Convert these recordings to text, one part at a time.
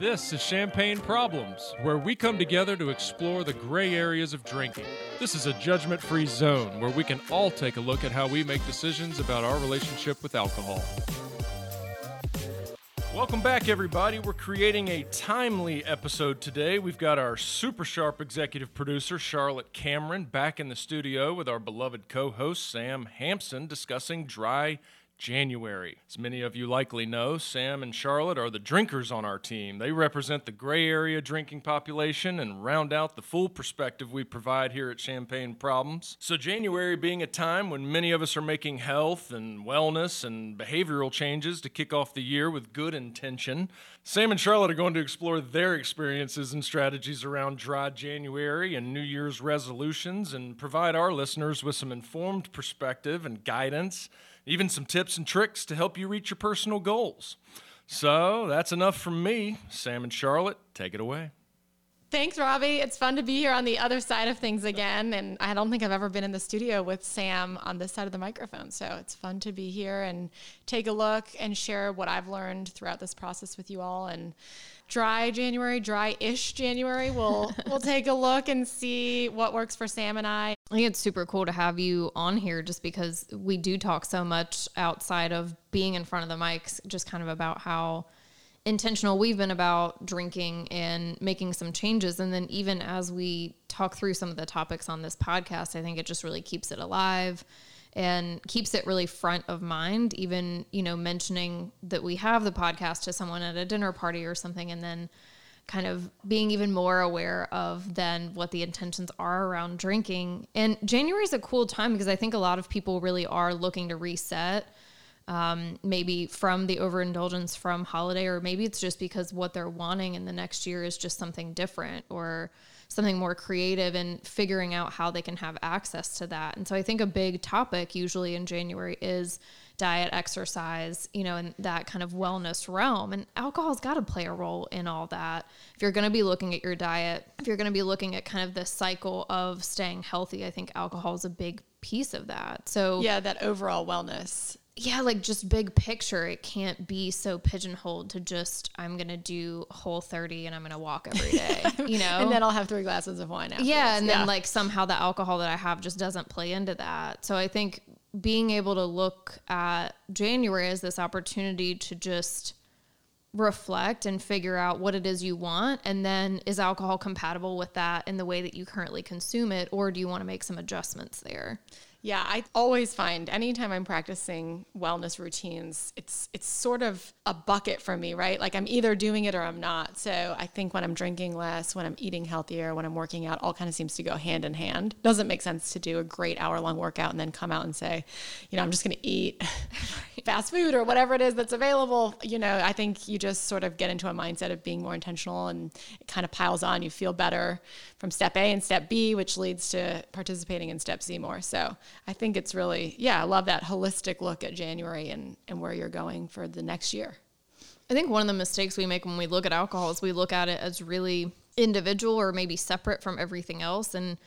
This is Champagne Problems, where we come together to explore the gray areas of drinking. This is a judgment free zone where we can all take a look at how we make decisions about our relationship with alcohol. Welcome back, everybody. We're creating a timely episode today. We've got our super sharp executive producer, Charlotte Cameron, back in the studio with our beloved co host, Sam Hampson, discussing dry January. As many of you likely know, Sam and Charlotte are the drinkers on our team. They represent the gray area drinking population and round out the full perspective we provide here at Champagne Problems. So, January being a time when many of us are making health and wellness and behavioral changes to kick off the year with good intention, Sam and Charlotte are going to explore their experiences and strategies around dry January and New Year's resolutions and provide our listeners with some informed perspective and guidance even some tips and tricks to help you reach your personal goals. So that's enough from me. Sam and Charlotte, take it away. Thanks, Robbie. It's fun to be here on the other side of things again. And I don't think I've ever been in the studio with Sam on this side of the microphone. So it's fun to be here and take a look and share what I've learned throughout this process with you all. And dry January, dry-ish January, we'll we'll take a look and see what works for Sam and I. I think it's super cool to have you on here just because we do talk so much outside of being in front of the mics, just kind of about how intentional we've been about drinking and making some changes. And then even as we talk through some of the topics on this podcast, I think it just really keeps it alive and keeps it really front of mind. Even, you know, mentioning that we have the podcast to someone at a dinner party or something, and then kind of being even more aware of then what the intentions are around drinking. And January is a cool time because I think a lot of people really are looking to reset um, maybe from the overindulgence from holiday, or maybe it's just because what they're wanting in the next year is just something different or something more creative and figuring out how they can have access to that. And so I think a big topic usually in January is diet, exercise, you know, and that kind of wellness realm. And alcohol's got to play a role in all that. If you're going to be looking at your diet, if you're going to be looking at kind of the cycle of staying healthy, I think alcohol is a big piece of that. So, yeah, that overall wellness yeah, like just big picture, it can't be so pigeonholed to just I'm gonna do whole 30 and I'm gonna walk every day, you know? and then I'll have three glasses of wine afterwards. Yeah, and yeah. then like somehow the alcohol that I have just doesn't play into that. So I think being able to look at January as this opportunity to just reflect and figure out what it is you want and then is alcohol compatible with that in the way that you currently consume it or do you want to make some adjustments there yeah, I always find anytime I'm practicing wellness routines, it's it's sort of a bucket for me, right? Like I'm either doing it or I'm not. So I think when I'm drinking less, when I'm eating healthier, when I'm working out, all kind of seems to go hand in hand. Doesn't make sense to do a great hour long workout and then come out and say, you know, I'm just going to eat fast food or whatever it is that's available. You know, I think you just sort of get into a mindset of being more intentional and it kind of piles on. You feel better from step A and step B, which leads to participating in step C more. So I think it's really, yeah, I love that holistic look at January and, and where you're going for the next year. I think one of the mistakes we make when we look at alcohol is we look at it as really individual or maybe separate from everything else. And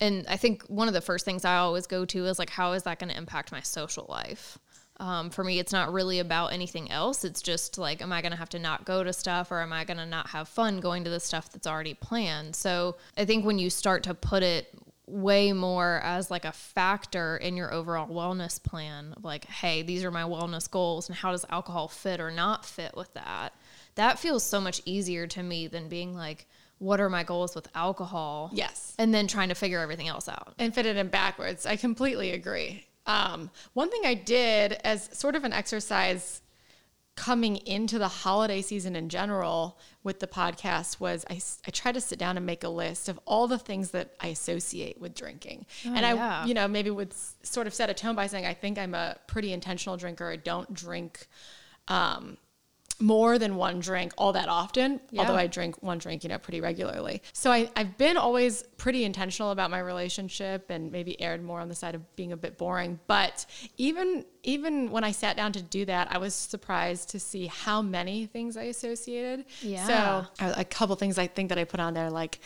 and I think one of the first things I always go to is like, how is that going to impact my social life? Um, for me, it's not really about anything else. It's just like, am I going to have to not go to stuff or am I going to not have fun going to the stuff that's already planned? So I think when you start to put it way more as like a factor in your overall wellness plan of like hey these are my wellness goals and how does alcohol fit or not fit with that that feels so much easier to me than being like what are my goals with alcohol? Yes. And then trying to figure everything else out. And fit it in backwards. I completely agree um, one thing i did as sort of an exercise coming into the holiday season in general with the podcast was I, I try to sit down and make a list of all the things that I associate with drinking. Oh, and I, yeah. you know, maybe would sort of set a tone by saying, I think I'm a pretty intentional drinker. I don't drink um, more than one drink all that often, yeah. although I drink one drink, you know, pretty regularly. So I, I've been always pretty intentional about my relationship and maybe aired more on the side of being a bit boring. But even even when I sat down to do that, I was surprised to see how many things I associated. Yeah. So a couple things I think that I put on there like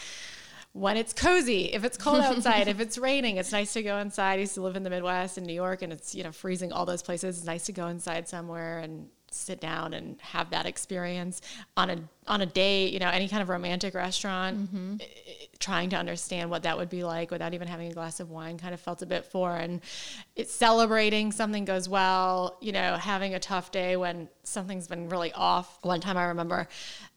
when it's cozy, if it's cold outside, if it's raining, it's nice to go inside. I used to live in the Midwest in New York and it's, you know, freezing all those places. It's nice to go inside somewhere and sit down and have that experience on a on a date, you know, any kind of romantic restaurant, mm-hmm. trying to understand what that would be like without even having a glass of wine kind of felt a bit foreign. It's celebrating something goes well, you know, having a tough day when something's been really off. One time I remember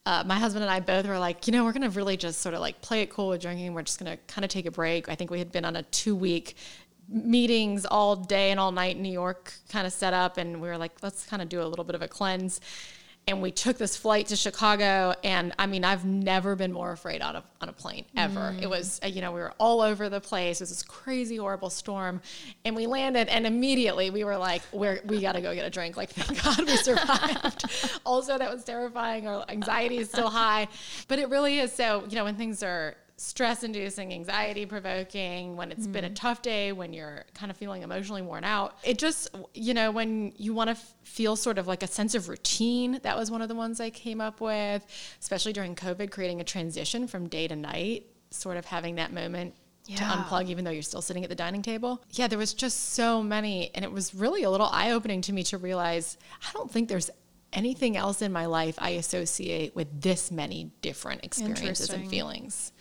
uh, my husband and I both were like, you know, we're going to really just sort of like play it cool with drinking. We're just going to kind of take a break. I think we had been on a two week meetings all day and all night in New York kind of set up and we were like let's kind of do a little bit of a cleanse and we took this flight to Chicago and I mean I've never been more afraid on a on a plane ever. Mm. It was uh, you know we were all over the place. It was this crazy horrible storm and we landed and immediately we were like we're we got to go get a drink. Like thank God we survived. also that was terrifying. Our anxiety is still high, but it really is so you know when things are stress inducing, anxiety provoking, when it's mm-hmm. been a mm-hmm. tough day, when you're kind of feeling emotionally worn out. It just, you know, when you want to f- feel sort of like a sense of routine, that was one of the ones I came up with, especially during COVID, creating a transition from day to night, sort of having that moment yeah. to unplug even though you're still sitting at the dining table. Yeah, there was just so many and it was really a little eye-opening to me to realize I don't think there's anything else in my life I associate with this many different experiences and feelings.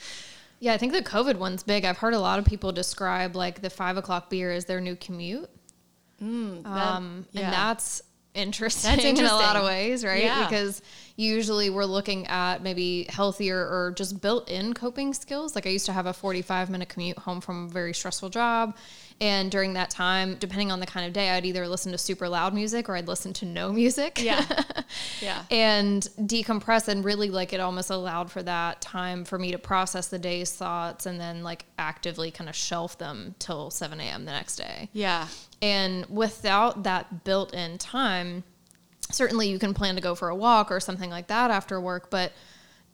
Yeah, I think the COVID one's big. I've heard a lot of people describe like the five o'clock beer as their new commute. Mm, that, um, yeah. And that's interesting, that's interesting in a lot of ways, right? Yeah. Because usually we're looking at maybe healthier or just built in coping skills. Like I used to have a 45 minute commute home from a very stressful job and during that time, depending on the kind of day, I'd either listen to super loud music or I'd listen to no music. Yeah. Yeah. and decompress and really like it almost allowed for that time for me to process the day's thoughts and then like actively kind of shelf them till 7 a.m. the next day. Yeah. And without that built in time, certainly you can plan to go for a walk or something like that after work, but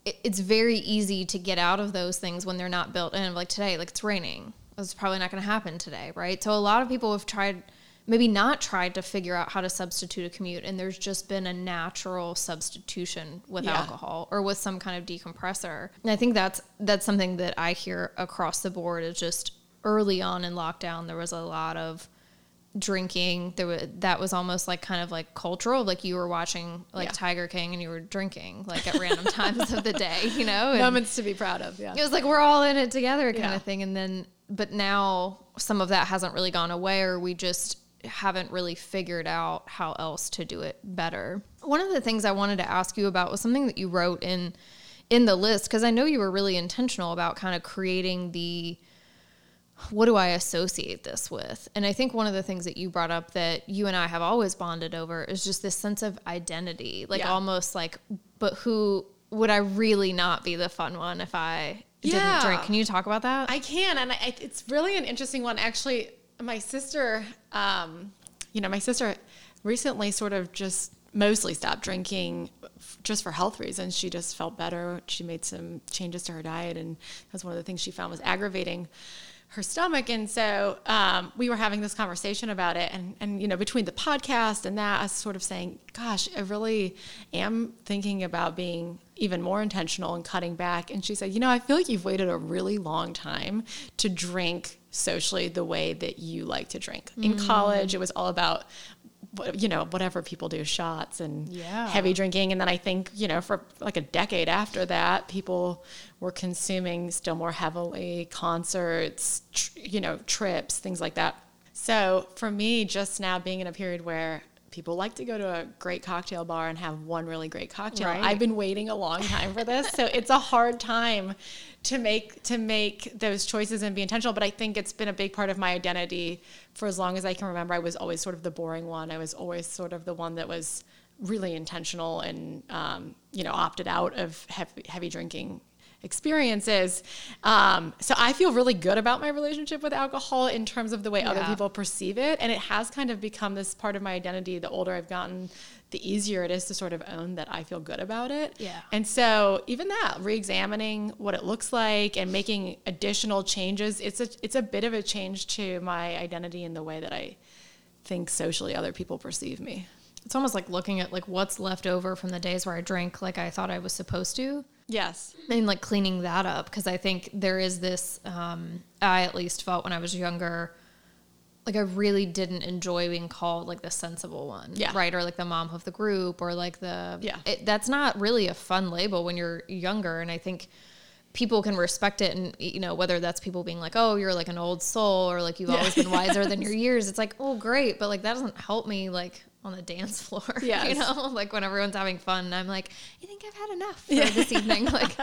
it's very easy to get out of those things when they're not built in. Like today, like it's raining it's probably not going to happen today, right? So a lot of people have tried, maybe not tried to figure out how to substitute a commute, and there's just been a natural substitution with yeah. alcohol or with some kind of decompressor. And I think that's that's something that I hear across the board is just early on in lockdown there was a lot of drinking there was that was almost like kind of like cultural like you were watching like yeah. tiger king and you were drinking like at random times of the day you know and moments to be proud of yeah it was like we're all in it together kind yeah. of thing and then but now some of that hasn't really gone away or we just haven't really figured out how else to do it better. One of the things I wanted to ask you about was something that you wrote in in the list because I know you were really intentional about kind of creating the what do I associate this with? And I think one of the things that you brought up that you and I have always bonded over is just this sense of identity, like yeah. almost like but who would I really not be the fun one if I yeah. didn't drink. Can you talk about that? I can, and I, it's really an interesting one. Actually, my sister, um, you know, my sister recently sort of just mostly stopped drinking just for health reasons. She just felt better. She made some changes to her diet, and that's one of the things she found was aggravating her stomach. And so um, we were having this conversation about it. And, and, you know, between the podcast and that, I was sort of saying, gosh, I really am thinking about being even more intentional and cutting back. And she said, you know, I feel like you've waited a really long time to drink socially the way that you like to drink. In mm. college, it was all about you know whatever people do shots and yeah. heavy drinking and then i think you know for like a decade after that people were consuming still more heavily concerts tr- you know trips things like that so for me just now being in a period where people like to go to a great cocktail bar and have one really great cocktail. Right. I've been waiting a long time for this, so it's a hard time to make to make those choices and be intentional. But I think it's been a big part of my identity for as long as I can remember. I was always sort of the boring one. I was always sort of the one that was really intentional and um, you know opted out of heavy, heavy drinking experiences. Um, so I feel really good about my relationship with alcohol in terms of the way yeah. other people perceive it. And it has kind of become this part of my identity. The older I've gotten, the easier it is to sort of own that I feel good about it. Yeah. And so even that, re-examining what it looks like and making additional changes, it's a it's a bit of a change to my identity in the way that I think socially other people perceive me. It's almost like looking at like what's left over from the days where I drank like I thought I was supposed to Yes. and like cleaning that up because I think there is this. Um, I at least felt when I was younger, like I really didn't enjoy being called like the sensible one, Yeah. right, or like the mom of the group, or like the Yeah. It, that's not really a fun label when you're younger, and I think people can respect it, and you know whether that's people being like, oh, you're like an old soul, or like you've Yeah. always been wiser than your years. It's like, oh, great, but like that doesn't help me like on the dance floor. Yes. you know, like when everyone's having fun, I'm like, I think I've had enough for Yeah. this evening, like.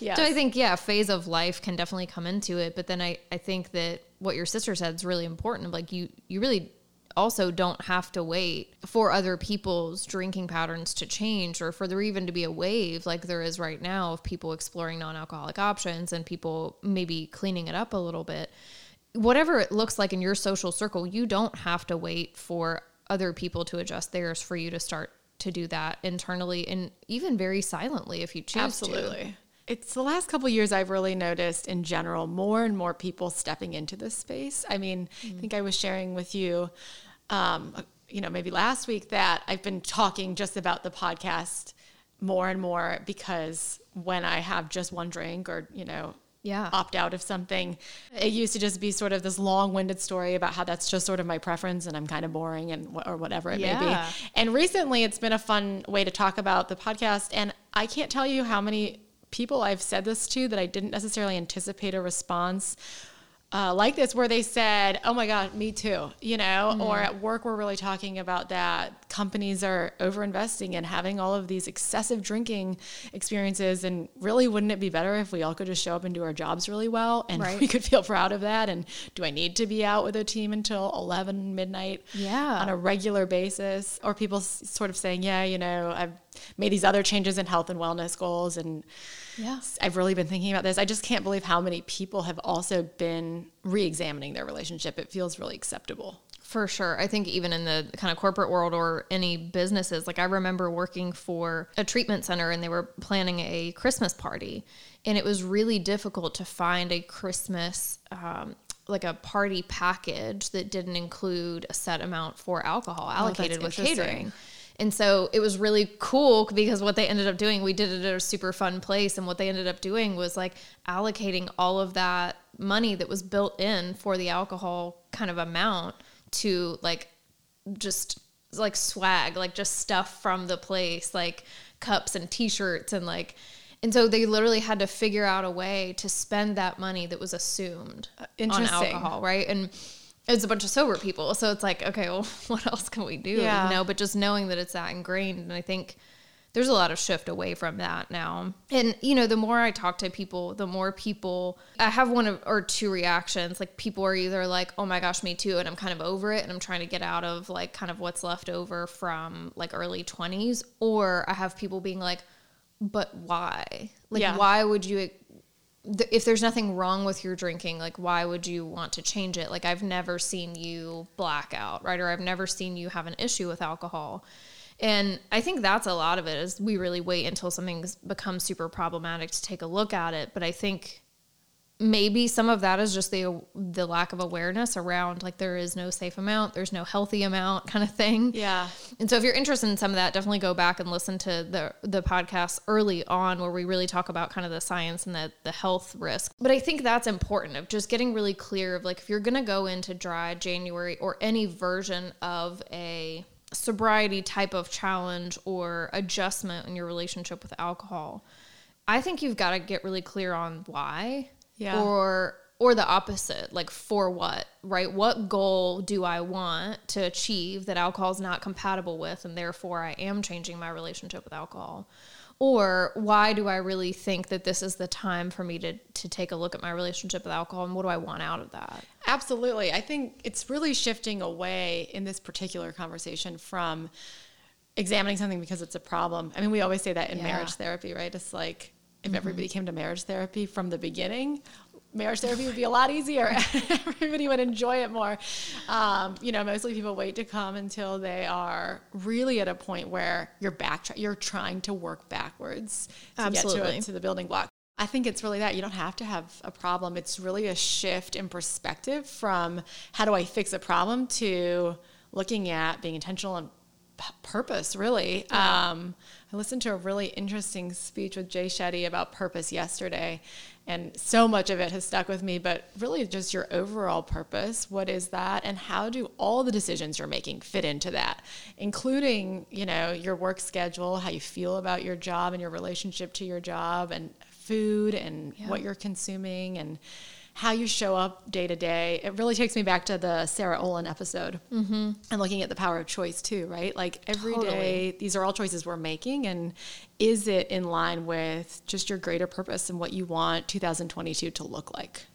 Yes. So I think yeah, phase of life can definitely come into it, but then I I think that what your sister said is really important. Like you you really also don't have to wait for other people's drinking patterns to change or for there even to be a wave like there is right now of people exploring non-alcoholic options and people maybe cleaning it up a little bit. Whatever it looks like in your social circle, you don't have to wait for other people to adjust theirs for you to start to do that internally and even very silently if you choose to. Absolutely. It's the last couple years I've really noticed in general more and more people stepping into this space. I mean, I think I was sharing with you, um, you know, maybe last week that I've been talking just about the podcast more and more because when I have just one drink or, you know, Yeah. opt out of something. It used to just be sort of this long-winded story about how that's just sort of my preference and I'm kind of boring and or whatever it may be. And recently it's been a fun way to talk about the podcast and I can't tell you how many people I've said this to that I didn't necessarily anticipate a response uh, like this where they said, "Oh my God, me too," you know, or at work we're really talking about that companies are overinvesting and having all of these excessive drinking experiences, and really, wouldn't it be better if we all could just show up and do our jobs really well, and Right. we could feel proud of that? And do I need to be out with a team until eleven midnight, Yeah. on a regular basis? Or people s- sort of saying, "Yeah, you know, I've made these other changes in health and wellness goals, and." Yeah. I've really been thinking about this. I just can't believe how many people have also been re examining their relationship. It feels really acceptable. For sure. I think even in the kind of corporate world or any businesses, like I remember working for a treatment center and they were planning a Christmas party. And it was really difficult to find a Christmas, um, like a party package that didn't include a set amount for alcohol allocated with catering. And so it was really cool because what they ended up doing, we did it at a super fun place. And what they ended up doing was like allocating all of that money that was built in for the alcohol kind of amount to like just like swag, like just stuff from the place, like cups and t shirts and like. And so they literally had to figure out a way to spend that money that was assumed on interesting. alcohol, right? And it's a bunch of sober people. So it's like, okay, well, what else can we do? Yeah. You know, but just knowing that it's that ingrained. And I think there's a lot of shift away from that now. And, you know, the more I talk to people, the more people, I have one of, or two reactions. Like people are either like, oh my gosh, me too. And I'm kind of over it. And I'm trying to get out of like kind of what's left over from like early 20s. Or I have people being like, but why? Like, Yeah. why would you if there's nothing wrong with your drinking, like why would you want to change it? Like I've never seen you black out, right? Or I've never seen you have an issue with alcohol. And I think that's a lot of it is we really wait until something's becomes super problematic to take a look at it. But I think maybe some of that is just the the lack of awareness around like there is no safe amount, there's no healthy amount kind of thing. Yeah. And so if you're interested in some of that, definitely go back and listen to the the podcast early on where we really talk about kind of the science and the the health risk. But I think that's important of just getting really clear of like if you're going to go into dry January or any version of a sobriety type of challenge or adjustment in your relationship with alcohol, I think you've got to get really clear on why Yeah. or or the opposite like for what right what goal do i want to achieve that alcohol is not compatible with and therefore i am changing my relationship with alcohol or why do i really think that this is the time for me to to take a look at my relationship with alcohol and what do i want out of that Absolutely. I think it's really shifting away in this particular conversation from examining something because it's a problem. I mean, we always say that in Yeah. marriage therapy, right? It's like if everybody came to marriage therapy from the beginning, marriage therapy would be a lot easier. everybody would enjoy it more. Um, you know, mostly people wait to come until they are really at a point where you're back, you're trying to work backwards to get to, Absolutely. it, to the building block. I think it's really that you don't have to have a problem. It's really a shift in perspective from how do I fix a problem to looking at being intentional and purpose, really. Um, I listened to a really interesting speech with Jay Shetty about purpose yesterday, and so much of it has stuck with me. But really, just your overall purpose. What is that, and how do all the decisions you're making fit into that, including you know your work schedule, how you feel about your job and your relationship to your job, and food and Yeah. what you're consuming and how you show up day to day. It really takes me back to the Sarah Olin episode mm-hmm. and looking at the power of choice too, right? Like every day, Totally. these are all choices we're making. And is it in line with just your greater purpose and what you want 2022 to look like?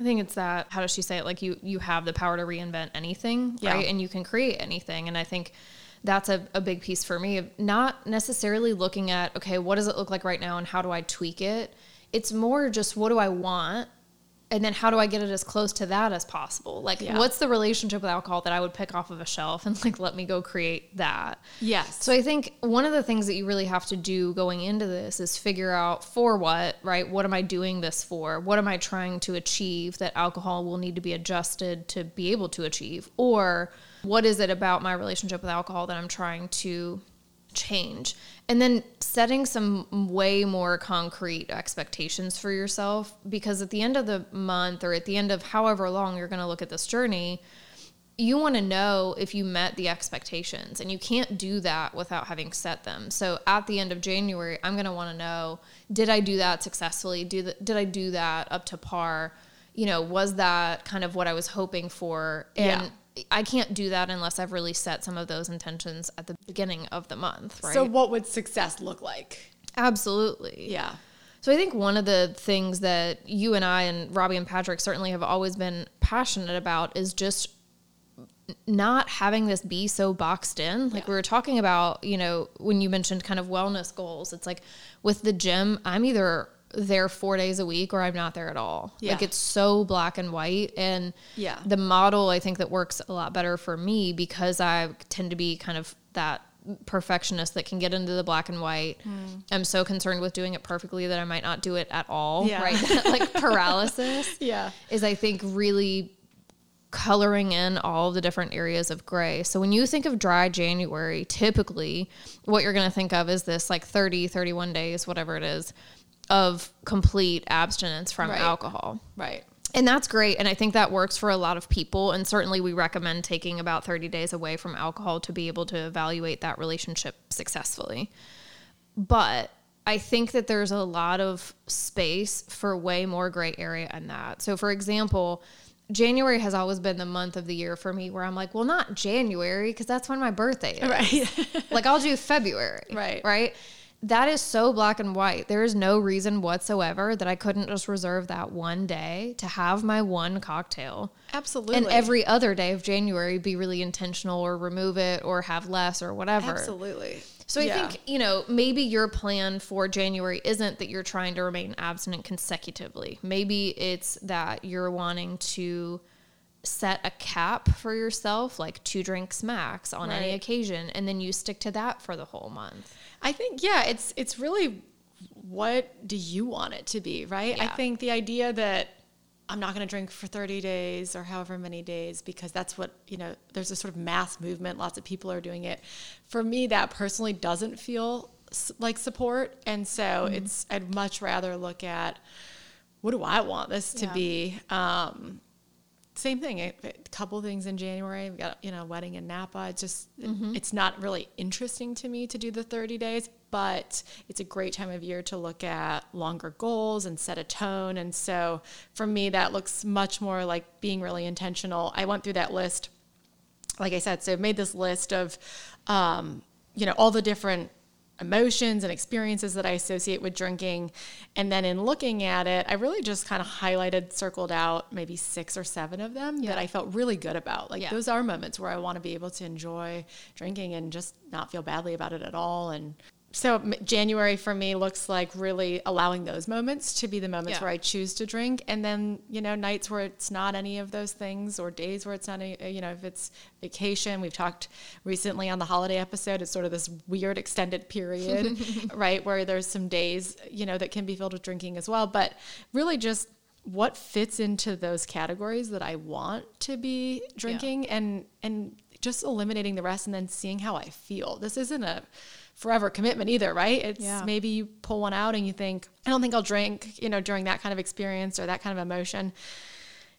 I think it's that. How does she say it? Like you, you have the power to reinvent anything, Yeah. right? And you can create anything. And I think that's a, a big piece for me of not necessarily looking at okay, what does it look like right now, and how do I tweak it. It's more just what do I want, and then how do I get it as close to that as possible. Like, Yeah. what's the relationship with alcohol that I would pick off of a shelf and like let me go create that. Yes. So I think one of the things that you really have to do going into this is figure out for what, right? What am I doing this for? What am I trying to achieve that alcohol will need to be adjusted to be able to achieve? Or what is it about my relationship with alcohol that I'm trying to change? And then setting some way more concrete expectations for yourself because at the end of the month or at the end of however long you're going to look at this journey, you want to know if you met the expectations and you can't do that without having set them. So at the end of january i'm going to want to know did i do that successfully? Do the, did i do that up to par? You know was that kind of what i was hoping for? And i can't do that unless i've really set some of those intentions at the beginning of the month right So, what would success look like? absolutely Yeah. so I think one of the things that you and I and Robbie and Patrick certainly have always been passionate about is just not having this be so boxed in. Like Yeah. we were talking about, you know, when you mentioned kind of wellness goals, it's like with the gym, I'm either there 4 days a week or I'm not there at all. Yeah. Like it's so black and white and Yeah. the model I think that works a lot better for me because I tend to be kind of that perfectionist that can get into the black and white. Hmm. I'm so concerned with doing it perfectly that I might not do it at all. Yeah. Right. like paralysis Yeah. is I think really coloring in all the different areas of gray. So when you think of dry January, typically what you're going to think of is this like 30, 31 days, whatever it is, of complete abstinence from Right. alcohol. Right. And that's great. And I think that works for a lot of people. And certainly we recommend taking about 30 days away from alcohol to be able to evaluate that relationship successfully. But I think that there's a lot of space for way more gray area in that. So, for example, January has always been the month of the year for me where I'm like, well, not January, because that's when my birthday is. Right. like, I'll do February. Right. Right. That is so black and white. There is no reason whatsoever that I couldn't just reserve that one day to have my one cocktail. Absolutely. And every other day of January be really intentional or remove it or have less or whatever. Absolutely. So I Yeah. think, you know, maybe your plan for January isn't that you're trying to remain abstinent consecutively. Maybe it's that you're wanting to set a cap for yourself, like two drinks max on any occasion, and then you stick to that for the whole month. I think yeah, it's it's really what do you want it to be, right? I think the idea that I'm not going to drink for 30 days or however many days because that's what, you know, there's a sort of mass movement, lots of people are doing it. For me that personally doesn't feel like support, and so Mm-hmm. it's I'd much rather look at what do I want this to Yeah. be? Um, same thing. A, a couple things in January. We got you know wedding in Napa. It's just Mm-hmm. it's not really interesting to me to do the 30 days, but it's a great time of year to look at longer goals and set a tone. And so for me, that looks much more like being really intentional. I went through that list, like I said. So I made this list of um, you know all the different emotions and experiences that I associate with drinking. And then in looking at it, I really just kind of highlighted, circled out maybe six or seven of them that I felt really good about. Like Yeah. those are moments where I want to be able to enjoy drinking and just not feel badly about it at all. And so January for me looks like really allowing those moments to be the moments Yeah. where I choose to drink. And then, you know, nights where it's not any of those things or days where it's not any, you know, if it's vacation, we've talked recently on the holiday episode, it's sort of this weird extended period, right? Where there's some days, you know, that can be filled with drinking as well. But really just what fits into those categories that I want to be drinking and, and just eliminating the rest and then seeing how I feel. This isn't a forever commitment either, right? It's Yeah. maybe you pull one out and you think, I don't think I'll drink, you know, during that kind of experience or that kind of emotion.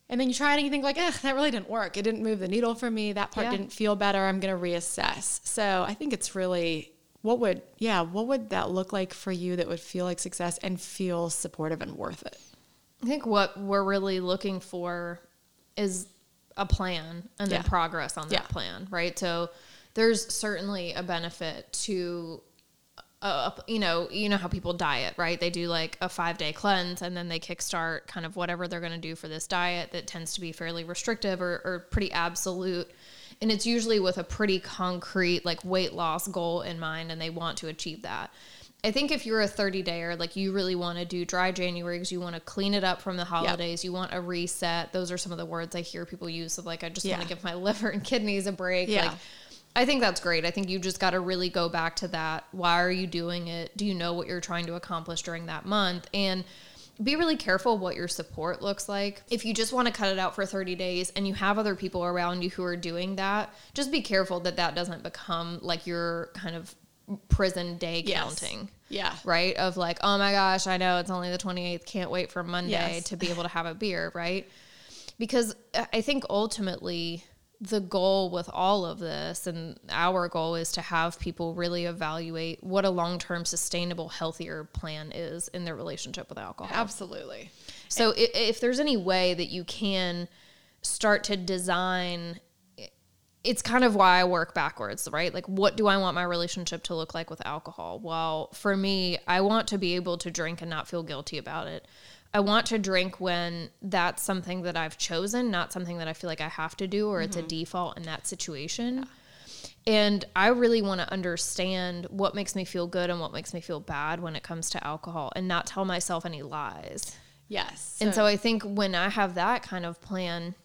And then you try it and you think like, eh, that really didn't work. It didn't move the needle for me. That part Yeah. didn't feel better. I'm going to reassess. So I think it's really what would, yeah, what would that look like for you that would feel like success and feel supportive and worth it? I think what we're really looking for is a plan and then progress on that Yeah. plan, right? So there's certainly a benefit to uh, you know, you know how people diet, right? They do like a five day cleanse and then they kickstart kind of whatever they're going to do for this diet that tends to be fairly restrictive or, or pretty absolute. And it's usually with a pretty concrete like weight loss goal in mind and they want to achieve that. I think if you're a 30 dayer, like you really want to do dry January because you want to clean it up from the holidays, you want a reset. Those are some of the words I hear people use of like, I just want to give my liver and kidneys a break. Yeah. Like, I think that's great. I think you just got to really go back to that. Why are you doing it? Do you know what you're trying to accomplish during that month? And be really careful what your support looks like. If you just want to cut it out for 30 days and you have other people around you who are doing that, just be careful that that doesn't become like your kind of prison day Yes. counting. Yeah. Right? Of like, oh my gosh, I know it's only the 28th, can't wait for Monday Yes. to be able to have a beer, right? Because uh, I think ultimately the goal with all of this and our goal is to have people really evaluate what a long-term sustainable healthier plan is in their relationship with alcohol. Absolutely. So i- if there's any way that you can start to design it's kind of why I work backwards, right? Like what do I want my relationship to look like with alcohol? Well, for me, I want to be able to drink and not feel guilty about it. I want to drink when that's something that I've chosen, not something that I feel like I have to do or it's a mm-hmm. default in that situation. And I really want to understand what makes me feel good and what makes me feel bad when it comes to alcohol and not tell myself any lies. Yes. And so I think when I have that kind of plan,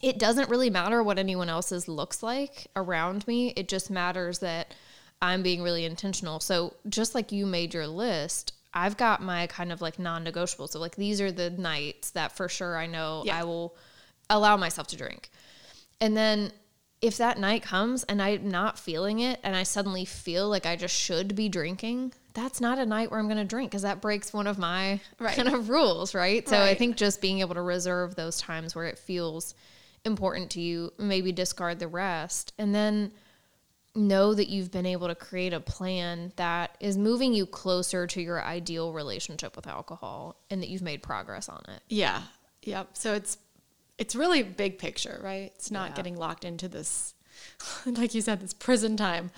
it doesn't really matter what anyone else's looks like around me. It just matters that I'm being really intentional. So just like you made your list, I've got my kind of like non-negotiables. So like these are the nights that for sure I know Yeah. I will allow myself to drink. And then if that night comes and I'm not feeling it and I suddenly feel like I just should be drinking, that's not a night where I'm going to drink because that breaks one of my Right. kind of rules, right? So I think just being able to reserve those times where it feels important to you, maybe discard the rest, and then know that you've been able to create a plan that is moving you closer to your ideal relationship with alcohol and that you've made progress on it. Yeah. Yep. So it's it's really big picture, right? It's not Yeah. getting locked into this like you said, this prison time.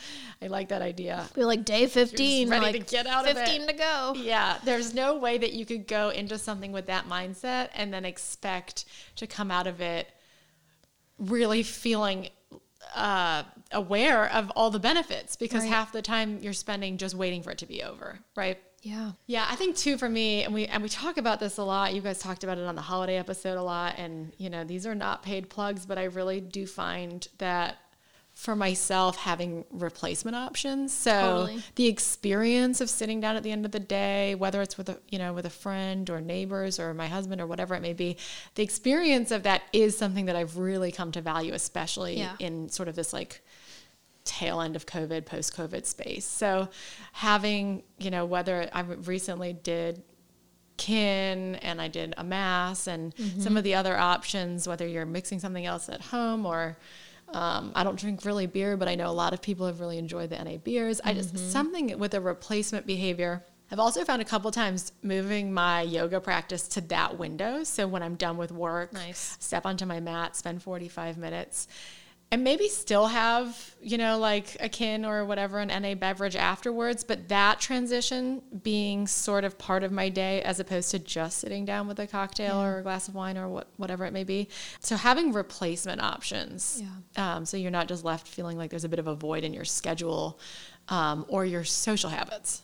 I like that idea. Be like day 15, ready like to get out of 15 to go. Yeah, there's no way that you could go into something with that mindset and then expect to come out of it really feeling uh, aware of all the benefits because Right. half the time you're spending just waiting for it to be over, right? Yeah. Yeah, I think too for me, and we and we talk about this a lot. You guys talked about it on the holiday episode a lot, and you know these are not paid plugs, but I really do find that for myself having replacement options. So Totally. the experience of sitting down at the end of the day, whether it's with a you know with a friend or neighbors or my husband or whatever it may be, the experience of that is something that I've really come to value, especially Yeah. in sort of this like tail end of COVID, post COVID space. So having, you know, whether I recently did kin and I did Amass and mm-hmm. some of the other options, whether you're mixing something else at home or um, I don't drink really beer, but I know a lot of people have really enjoyed the NA beers. I just something with a replacement behavior. I've also found a couple times moving my yoga practice to that window. So when I'm done with work, Nice. step onto my mat, spend 45 minutes, and maybe still have, you know, like a kin or whatever, an NA beverage afterwards. But that transition being sort of part of my day as opposed to just sitting down with a cocktail or a glass of wine or what, whatever it may be. So having replacement options. Um, so you're not just left feeling like there's a bit of a void in your schedule um, or your social habits.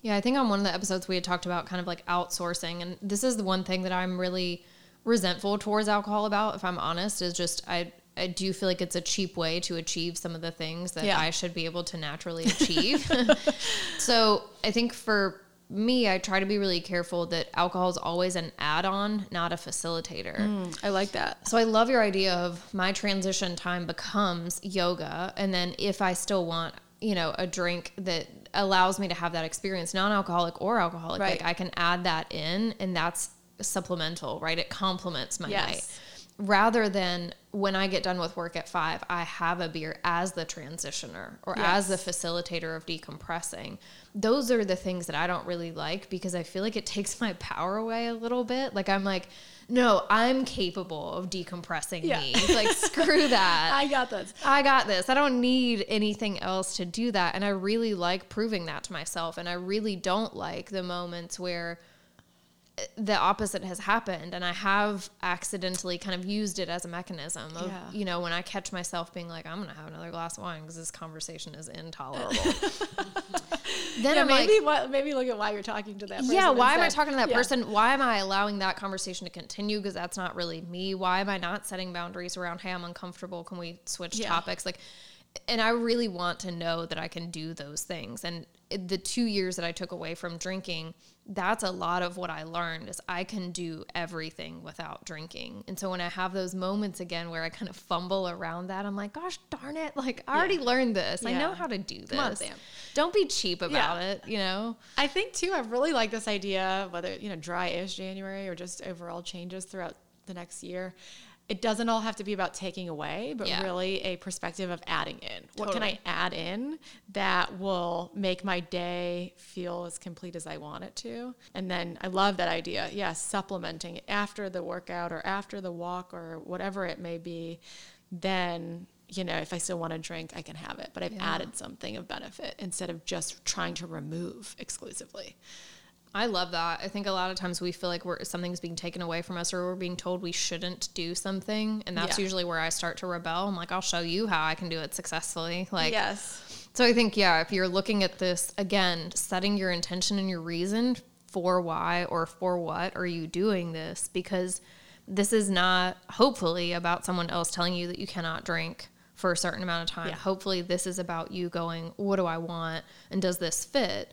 Yeah, I think on one of the episodes we had talked about kind of like outsourcing, and this is the one thing that I'm really resentful towards alcohol about, if I'm honest, is just I I do feel like it's a cheap way to achieve some of the things that Yeah. I should be able to naturally achieve. so I think for me, I try to be really careful that alcohol is always an add on, not a facilitator. Hmm, I like that. So I love your idea of my transition time becomes yoga. And then if I still want, you know, a drink that allows me to have that experience, non alcoholic or alcoholic, Right. like I can add that in and that's supplemental, right? It complements my Yes. night. Rather than when I get done with work at five, I have a beer as the transitioner or as the facilitator of decompressing. Those are the things that I don't really like because I feel like it takes my power away a little bit. Like I'm like, no, I'm capable of decompressing Yeah. me. Like screw that. I got this. I got this. I don't need anything else to do that. And I really like proving that to myself. And I really don't like the moments where the opposite has happened and I have accidentally kind of used it as a mechanism of, Yeah. you know, when I catch myself being like, I'm going to have another glass of wine because this conversation is intolerable. then Yeah, I'm maybe like, maybe look at why you're talking to that person. yeah, why am I talking to that Yeah. person? Why am I allowing that conversation to continue? Because that's not really me. Why am I not setting boundaries around, hey, I'm uncomfortable. Can we switch topics? Like, and I really want to know that I can do those things. And the two years that I took away from drinking, that's a lot of what I learned is I can do everything without drinking. And so when I have those moments again where I kind of fumble around that, I'm like, gosh darn it. Like I already learned this. I know how to do this. On, Don't be cheap about it, you know? I think too. I really like this idea, whether you know dry-ish January or just overall changes throughout the next year. It doesn't all have to be about taking away, but Yeah. really a perspective of adding in. What can I add in that will make my day feel as complete as I want it to? And then I love that idea. Yeah, supplementing after the workout or after the walk or whatever it may be. Then you know, if I still want to drink, I can have it. But I've Yeah. added something of benefit instead of just trying to remove exclusively. I love that. I think a lot of times we feel like we're something's being taken away from us or we're being told we shouldn't do something. And that's Yeah. usually where I start to rebel. I'm like, I'll show you how I can do it successfully. Like yes. so I think, yeah, if you're looking at this again, setting your intention and your reason for why or for what are you doing this? Because this is not hopefully about someone else telling you that you cannot drink for a certain amount of time. Yeah. Hopefully this is about you going, what do I want? And does this fit?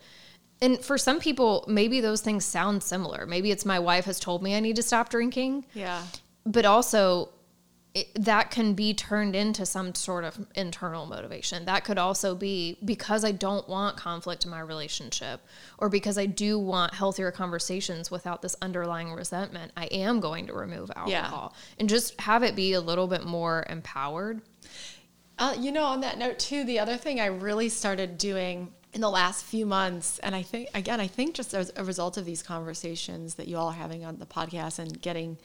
And for some people, maybe those things sound similar. Maybe it's my wife has told me I need to stop drinking Yeah. but also it, that can be turned into some sort of internal motivation. That could also be because I don't want conflict in my relationship or because I do want healthier conversations without this underlying resentment. I am going to remove Yeah. alcohol and just have it be a little bit more empowered. Uh, you know, on that note too, the other thing I really started doing in the last few months, and I think again, I think just as a result of these conversations that you all are having on the podcast and getting,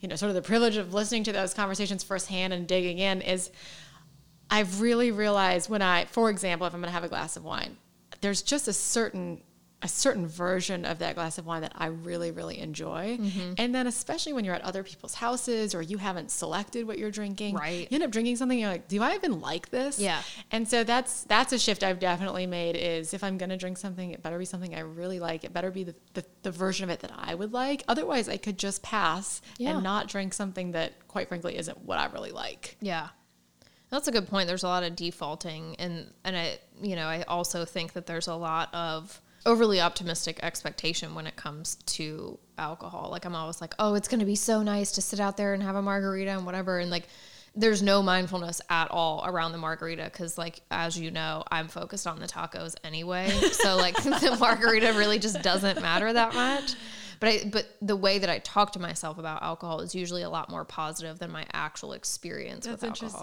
you know, sort of the privilege of listening to those conversations firsthand and digging in, is I've really realized when I, for example, if I'm going to have a glass of wine, there's just a certain a certain version of that glass of wine that I really, really enjoy. Mm-hmm. And then especially when you're at other people's houses or you haven't selected what you're drinking, Right. you end up drinking something you're like, do I even like this? Yeah. And so that's that's a shift I've definitely made is if I'm gonna drink something, it better be something I really like. It better be the, the, the version of it that I would like. Otherwise I could just pass Yeah. and not drink something that quite frankly isn't what I really like. Yeah. That's a good point. There's a lot of defaulting and and I you know, I also think that there's a lot of overly optimistic expectation when it comes to alcohol. Like I'm always like, "Oh, it's going to be so nice to sit out there and have a margarita and whatever." And like there's no mindfulness at all around the margarita cuz like as you know, I'm focused on the tacos anyway. So like the margarita really just doesn't matter that much. But I, but the way that I talk to myself about alcohol is usually a lot more positive than my actual experience That's with alcohol.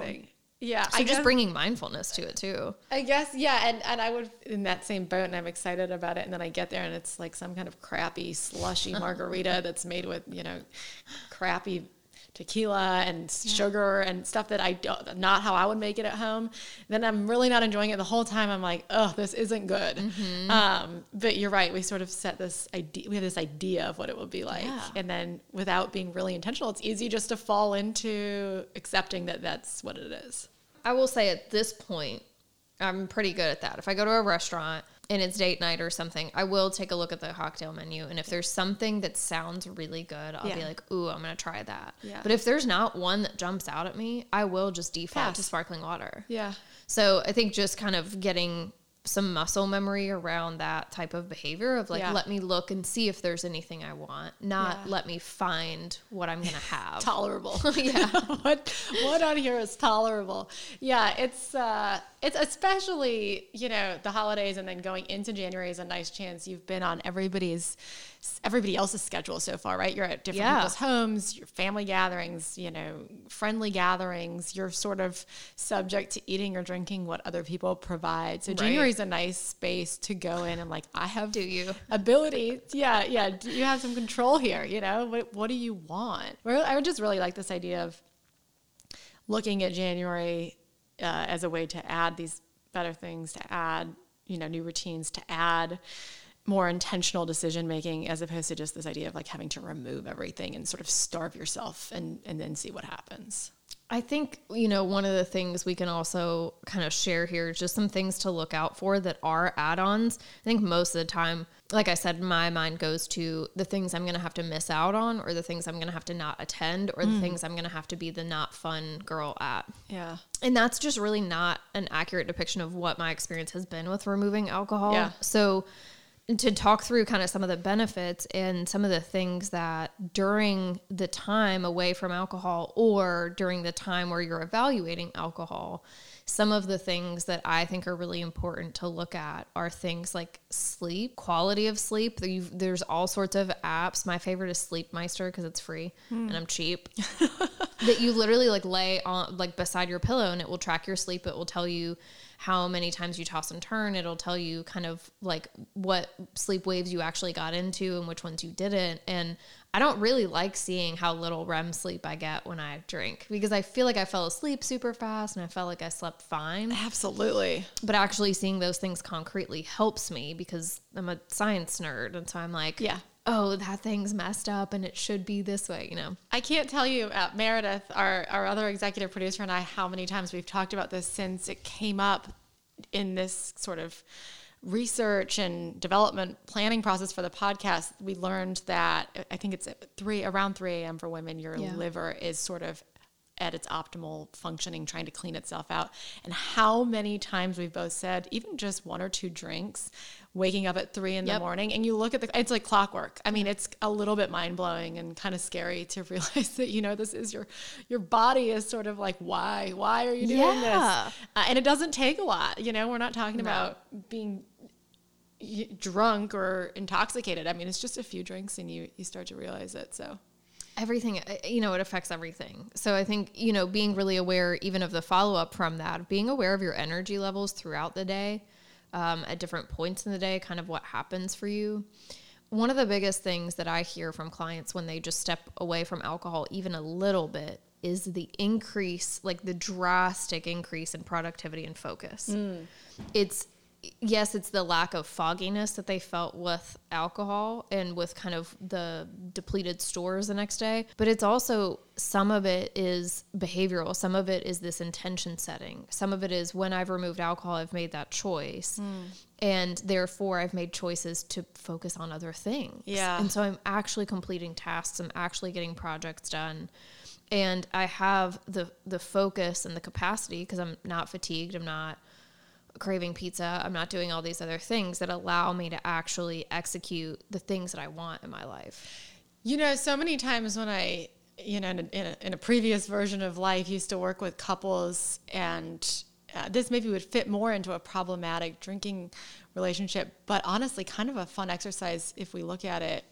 Yeah. So just bringing mindfulness to it too. I guess, yeah, and, and I would in that same boat, and I'm excited about it. And then I get there, and it's like some kind of crappy slushy margarita that's made with you know, crappy tequila and sugar and stuff that I don't not how I would make it at home. Then I'm really not enjoying it the whole time. I'm like, oh, this isn't good. Mm-hmm. Um, but you're right. We sort of set this idea. We have this idea of what it will be like, Yeah. and then without being really intentional, it's easy just to fall into accepting that that's what it is. I will say at this point, I'm pretty good at that. If I go to a restaurant and it's date night or something, I will take a look at the cocktail menu. And if there's something that sounds really good, I'll be like, ooh, I'm going to try that. Yeah. But if there's not one that jumps out at me, I will just default to sparkling water. Yeah. So I think just kind of getting some muscle memory around that type of behavior of like Yeah. let me look and see if there's anything I want, not Yeah. let me find what I'm gonna have. tolerable. Yeah. what what on here is tolerable? Yeah, it's uh it's especially, you know, the holidays and then going into January is a nice chance you've been on everybody's everybody else's schedule so far, right? You're at different Yeah. people's homes, your family gatherings, you know, friendly gatherings. You're sort of subject to eating or drinking what other people provide. So January is a nice space to go in and like I have Do you? ability. Yeah, yeah. Do you have some control here? You know, what what do you want? I would just really like this idea of looking at January uh, as a way to add these better things, to add you know new routines, to add more intentional decision making, as opposed to just this idea of like having to remove everything and sort of starve yourself and and then see what happens. I think, you know, one of the things we can also kind of share here is just some things to look out for that are add ons. I think most of the time, like I said, my mind goes to the things I'm going to have to miss out on, or the things I'm going to have to not attend, or the mm. things I'm going to have to be the not fun girl at. Yeah. And that's just really not an accurate depiction of what my experience has been with removing alcohol. Yeah. So, to talk through kind of some of the benefits and some of the things that during the time away from alcohol or during the time where you're evaluating alcohol, some of the things that I think are really important to look at are things like sleep, quality of sleep. You've- There's all sorts of apps. My favorite is Sleepmeister because it's free hmm. and I'm cheap that you literally like lay on like beside your pillow and it will track your sleep it will tell you how many times you toss and turn it'll tell you kind of like what sleep waves you actually got into and which ones you didn't and i don't really like seeing how little rem sleep i get when i drink because i feel like i fell asleep super fast and i felt like i slept fine Absolutely. but actually seeing those things concretely helps me because i'm a science nerd and so i'm like Yeah. Oh that thing's messed up and it should be this way you know I can't tell you, uh, Meredith, our, our other executive producer, and I, how many times we've talked about this since it came up in this sort of research and development planning process for the podcast. We learned that I think it's three around 3 a.m. for women, your Yeah. liver is sort of at its optimal functioning, trying to clean itself out. And how many times we've both said, even just one or two drinks, waking up at three in the morning, and you look at the, it's like clockwork. I mean, it's a little bit mind blowing and kind of scary to realize that you know this is your your body is sort of like, why, why are you doing Yeah. this? Uh, and it doesn't take a lot. You know, we're not talking No. about being drunk or intoxicated. I mean, it's just a few drinks, and you you start to realize it. So. Everything uh, you know it affects everything. So i think you know being really aware even of the follow-up from that being aware of your energy levels throughout the day um, at different points in the day kind of what happens for you. One of the biggest things that i hear from clients when they just step away from alcohol even a little bit is the increase like the drastic increase in productivity and focus. It's yes, it's the lack of fogginess that they felt with alcohol and with kind of the depleted stores the next day. But it's also some of it is behavioral, some of it is this intention setting, some of it is when I've removed alcohol, I've made that choice. Hmm. And therefore, I've made choices to focus on other things. Yeah. And so I'm actually completing tasks, I'm actually getting projects done. And I have the the focus and the capacity because I'm not fatigued, I'm not craving pizza. I'm not doing all these other things that allow me to actually execute the things that I want in my life. You know, so many times when I, you know, in a, in a, in a previous version of life, used to work with couples, and uh, this maybe would fit more into a problematic drinking relationship, but honestly, kind of a fun exercise if we look at it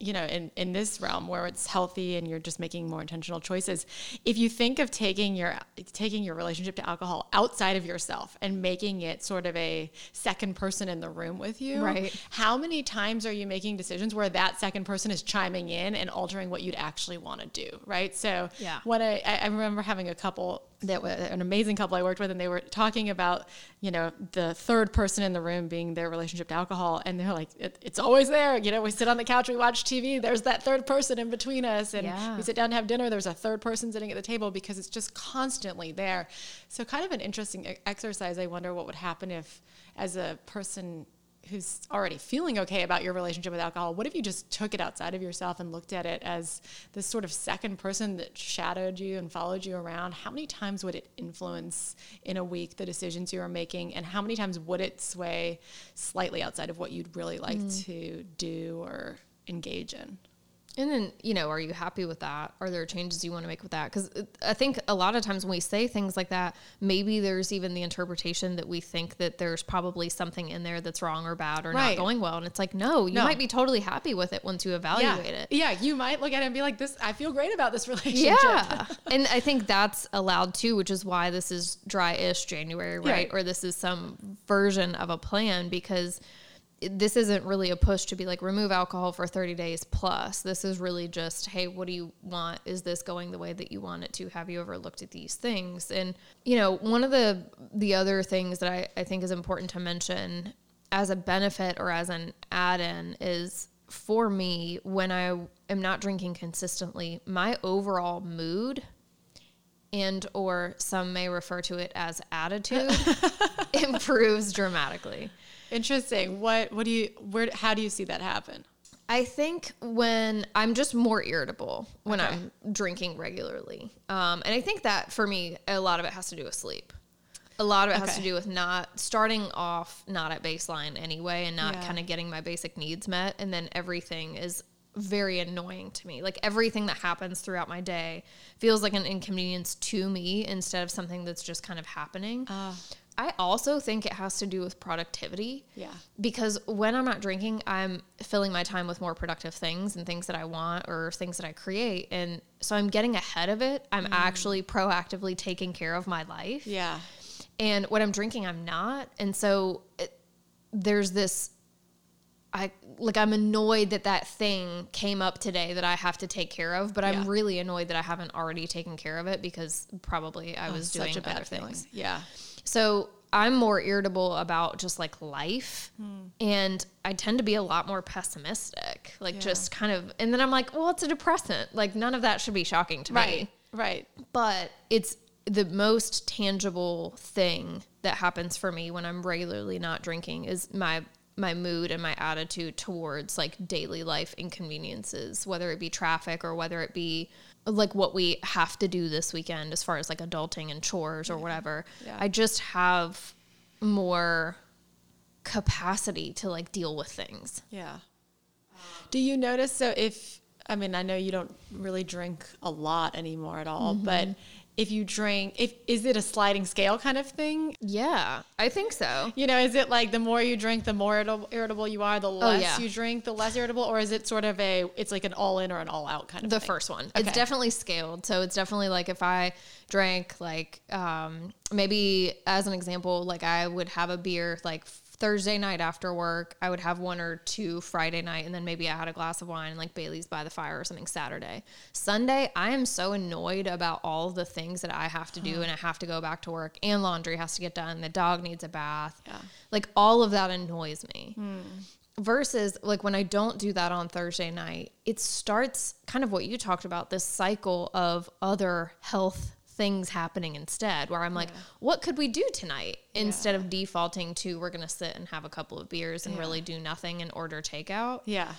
you know, in, in this realm where it's healthy and you're just making more intentional choices. If you think of taking your taking your relationship to alcohol outside of yourself and making it sort of a second person in the room with you, Right. How many times are you making decisions where that second person is chiming in and altering what you'd actually want to do, right? So Yeah. What I, I remember having a couple that was an amazing couple I worked with, and they were talking about, you know, the third person in the room being their relationship to alcohol, and they're like, it, it's always there. You know, we sit on the couch, we watch TV. There's that third person in between us, and Yeah. we sit down to have dinner. There's a third person sitting at the table because it's just constantly there. So, kind of an interesting exercise. I wonder what would happen if, as a person who's already feeling okay about your relationship with alcohol, what if you just took it outside of yourself and looked at it as this sort of second person that shadowed you and followed you around? How many times would it influence in a week the decisions you are making? And how many times would it sway slightly outside of what you'd really like mm. to do or engage in? And then, you know, are you happy with that? Are there changes you want to make with that? Because uh, I think a lot of times when we say things like that, maybe there's even the interpretation that we think that there's probably something in there that's wrong or bad or right. not going well. And it's like, no, you no. might be totally happy with it once you evaluate yeah. it. Yeah, you might look at it and be like, this, I feel great about this relationship. Yeah. and I think that's allowed too, which is why this is dry ish January, right? Or this is some version of a plan because this isn't really a push to be like remove alcohol for 30 days plus. This is really just, hey, what do you want? Is this going the way that you want it to? Have you ever looked at these things? And, you know, one of the the other things that I, I think is important to mention as a benefit or as an add-in is for me when I am not drinking consistently, my overall mood and or some may refer to it as attitude improves dramatically. Interesting. What what do you where how do you see that happen? I think when I'm just more irritable when okay. I'm drinking regularly. Um, and I think that for me, a lot of it has to do with sleep. A lot of it okay. has to do with not starting off not at baseline anyway and not yeah. kind of getting my basic needs met. And then everything is very annoying to me. Like everything that happens throughout my day feels like an inconvenience to me instead of something that's just kind of happening. Uh. I also think it has to do with productivity. Yeah. Because when I'm not drinking, I'm filling my time with more productive things and things that I want or things that I create. And so I'm getting ahead of it. I'm mm. actually proactively taking care of my life. Yeah. And when I'm drinking, I'm not. And so it, there's this I like I'm annoyed that that thing came up today that I have to take care of, but I'm really annoyed that I haven't already taken care of it because probably I oh, was doing other things. Yeah. So I'm more irritable about just like life hmm. and I tend to be a lot more pessimistic. Like yeah. just kind of and then I'm like, well, it's a depressant. Like none of that should be shocking to right. me. Right. But it's the most tangible thing that happens for me when I'm regularly not drinking is my my mood and my attitude towards like daily life inconveniences, whether it be traffic or whether it be like what we have to do this weekend as far as like adulting and chores or whatever. Yeah. I just have more capacity to like deal with things. Yeah. Do you notice so if I mean I know you don't really drink a lot anymore at all, mm-hmm. but if you drink if is it a sliding scale kind of thing yeah i think so you know is it like the more you drink the more irritable, you are the oh, less oh, yeah. you drink the less irritable or is it sort of a it's like an all in or an all out kind of the thing? first one okay. it's definitely scaled so it's definitely like if i drank like um maybe as an example like i would have a beer like Thursday night after work, I would have one or two Friday night, and then maybe I had a glass of wine, and like Bailey's by the fire or something Saturday. Sunday, I am so annoyed about all the things that I have to do, and I have to go back to work, and laundry has to get done. The dog needs a bath. Yeah. Like all of that annoys me. Hmm versus like when I don't do that on Thursday night, it starts kind of what you talked about this cycle of other health things happening instead where I'm like, yeah. what could we do tonight? Yeah. Instead of defaulting to we're going to sit and have a couple of beers and yeah. really do nothing and order takeout. Yeah.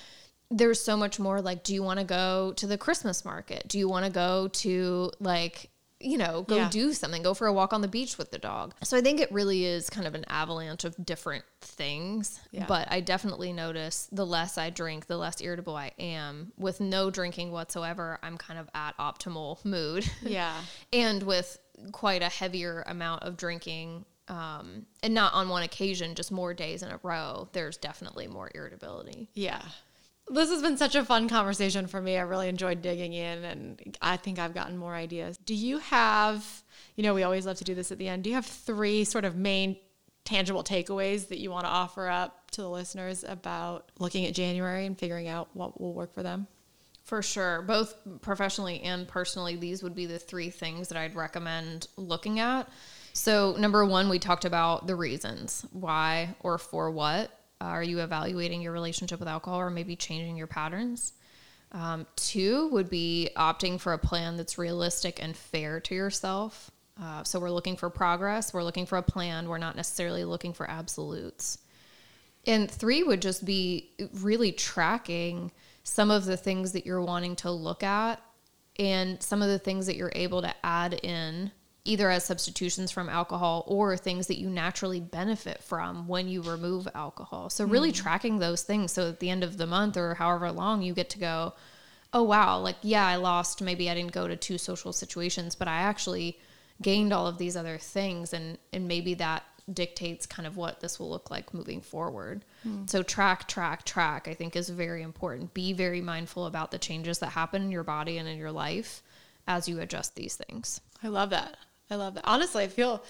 There's so much more like, do you want to go to the Christmas market? Do you want to go to like you know, go yeah. do something, go for a walk on the beach with the dog. So I think it really is kind of an avalanche of different things. Yeah. But I definitely notice the less I drink, the less irritable I am. With no drinking whatsoever, I'm kind of at optimal mood. Yeah. and with quite a heavier amount of drinking, um, and not on one occasion, just more days in a row, there's definitely more irritability. Yeah. This has been such a fun conversation for me. I really enjoyed digging in, and I think I've gotten more ideas. Do you have, you know, we always love to do this at the end. Do you have three sort of main tangible takeaways that you want to offer up to the listeners about looking at January and figuring out what will work for them? For sure. Both professionally and personally, these would be the three things that I'd recommend looking at. So, number one, we talked about the reasons why or for what are you evaluating your relationship with alcohol or maybe changing your patterns? Um, two would be opting for a plan that's realistic and fair to yourself. Uh, so we're looking for progress, we're looking for a plan, we're not necessarily looking for absolutes. And three would just be really tracking some of the things that you're wanting to look at and some of the things that you're able to add in either as substitutions from alcohol or things that you naturally benefit from when you remove alcohol. So really mm. tracking those things so at the end of the month or however long you get to go, oh wow, like yeah, I lost maybe I didn't go to two social situations, but I actually gained all of these other things and and maybe that dictates kind of what this will look like moving forward. Mm. So track, track, track, I think is very important. Be very mindful about the changes that happen in your body and in your life as you adjust these things. I love that. I love that. Honestly, I feel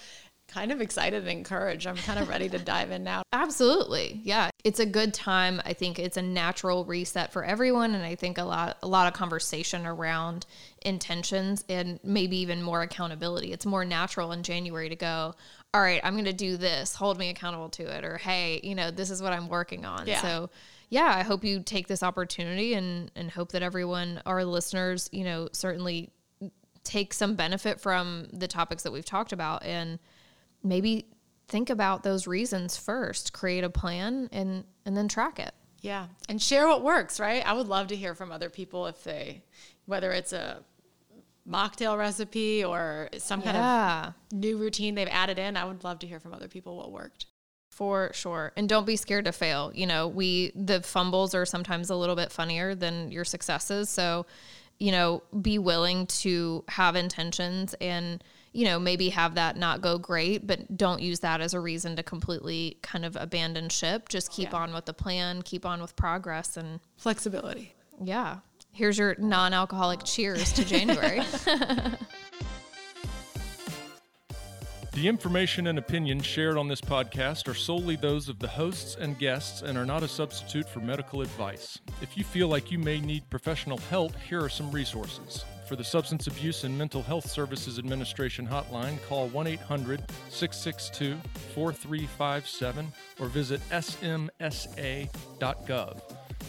kind of excited and encouraged. I'm kind of ready to dive in now. Absolutely. Yeah. It's a good time. I think it's a natural reset for everyone and I think a lot a lot of conversation around intentions and maybe even more accountability. It's more natural in January to go, all right, I'm going to do this. Hold me accountable to it or hey, you know, this is what I'm working on. Yeah. So yeah, I hope you take this opportunity and and hope that everyone our listeners, you know, certainly take some benefit from the topics that we've talked about and maybe think about those reasons first, create a plan and and then track it. Yeah. And share what works, right? I would love to hear from other people if they whether it's a mocktail recipe or some kind yeah. of new routine they've added in. I would love to hear from other people what worked. For sure. And don't be scared to fail. You know, we the fumbles are sometimes a little bit funnier than your successes. So, you know, be willing to have intentions and you know, maybe have that not go great, but don't use that as a reason to completely kind of abandon ship. Just keep yeah. on with the plan, keep on with progress and flexibility. Yeah. Here's your non alcoholic cheers to January. The information and opinions shared on this podcast are solely those of the hosts and guests and are not a substitute for medical advice. If you feel like you may need professional help, here are some resources. For the Substance Abuse and Mental Health Services Administration hotline, call 1 800 662 4357 or visit samhsa.gov.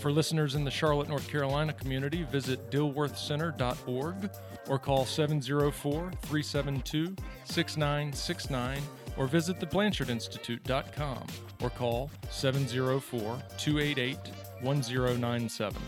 For listeners in the Charlotte, North Carolina community, visit dilworthcenter.org or call 704 372 6969 or visit theblanchardinstitute.com or call 704 288 1097.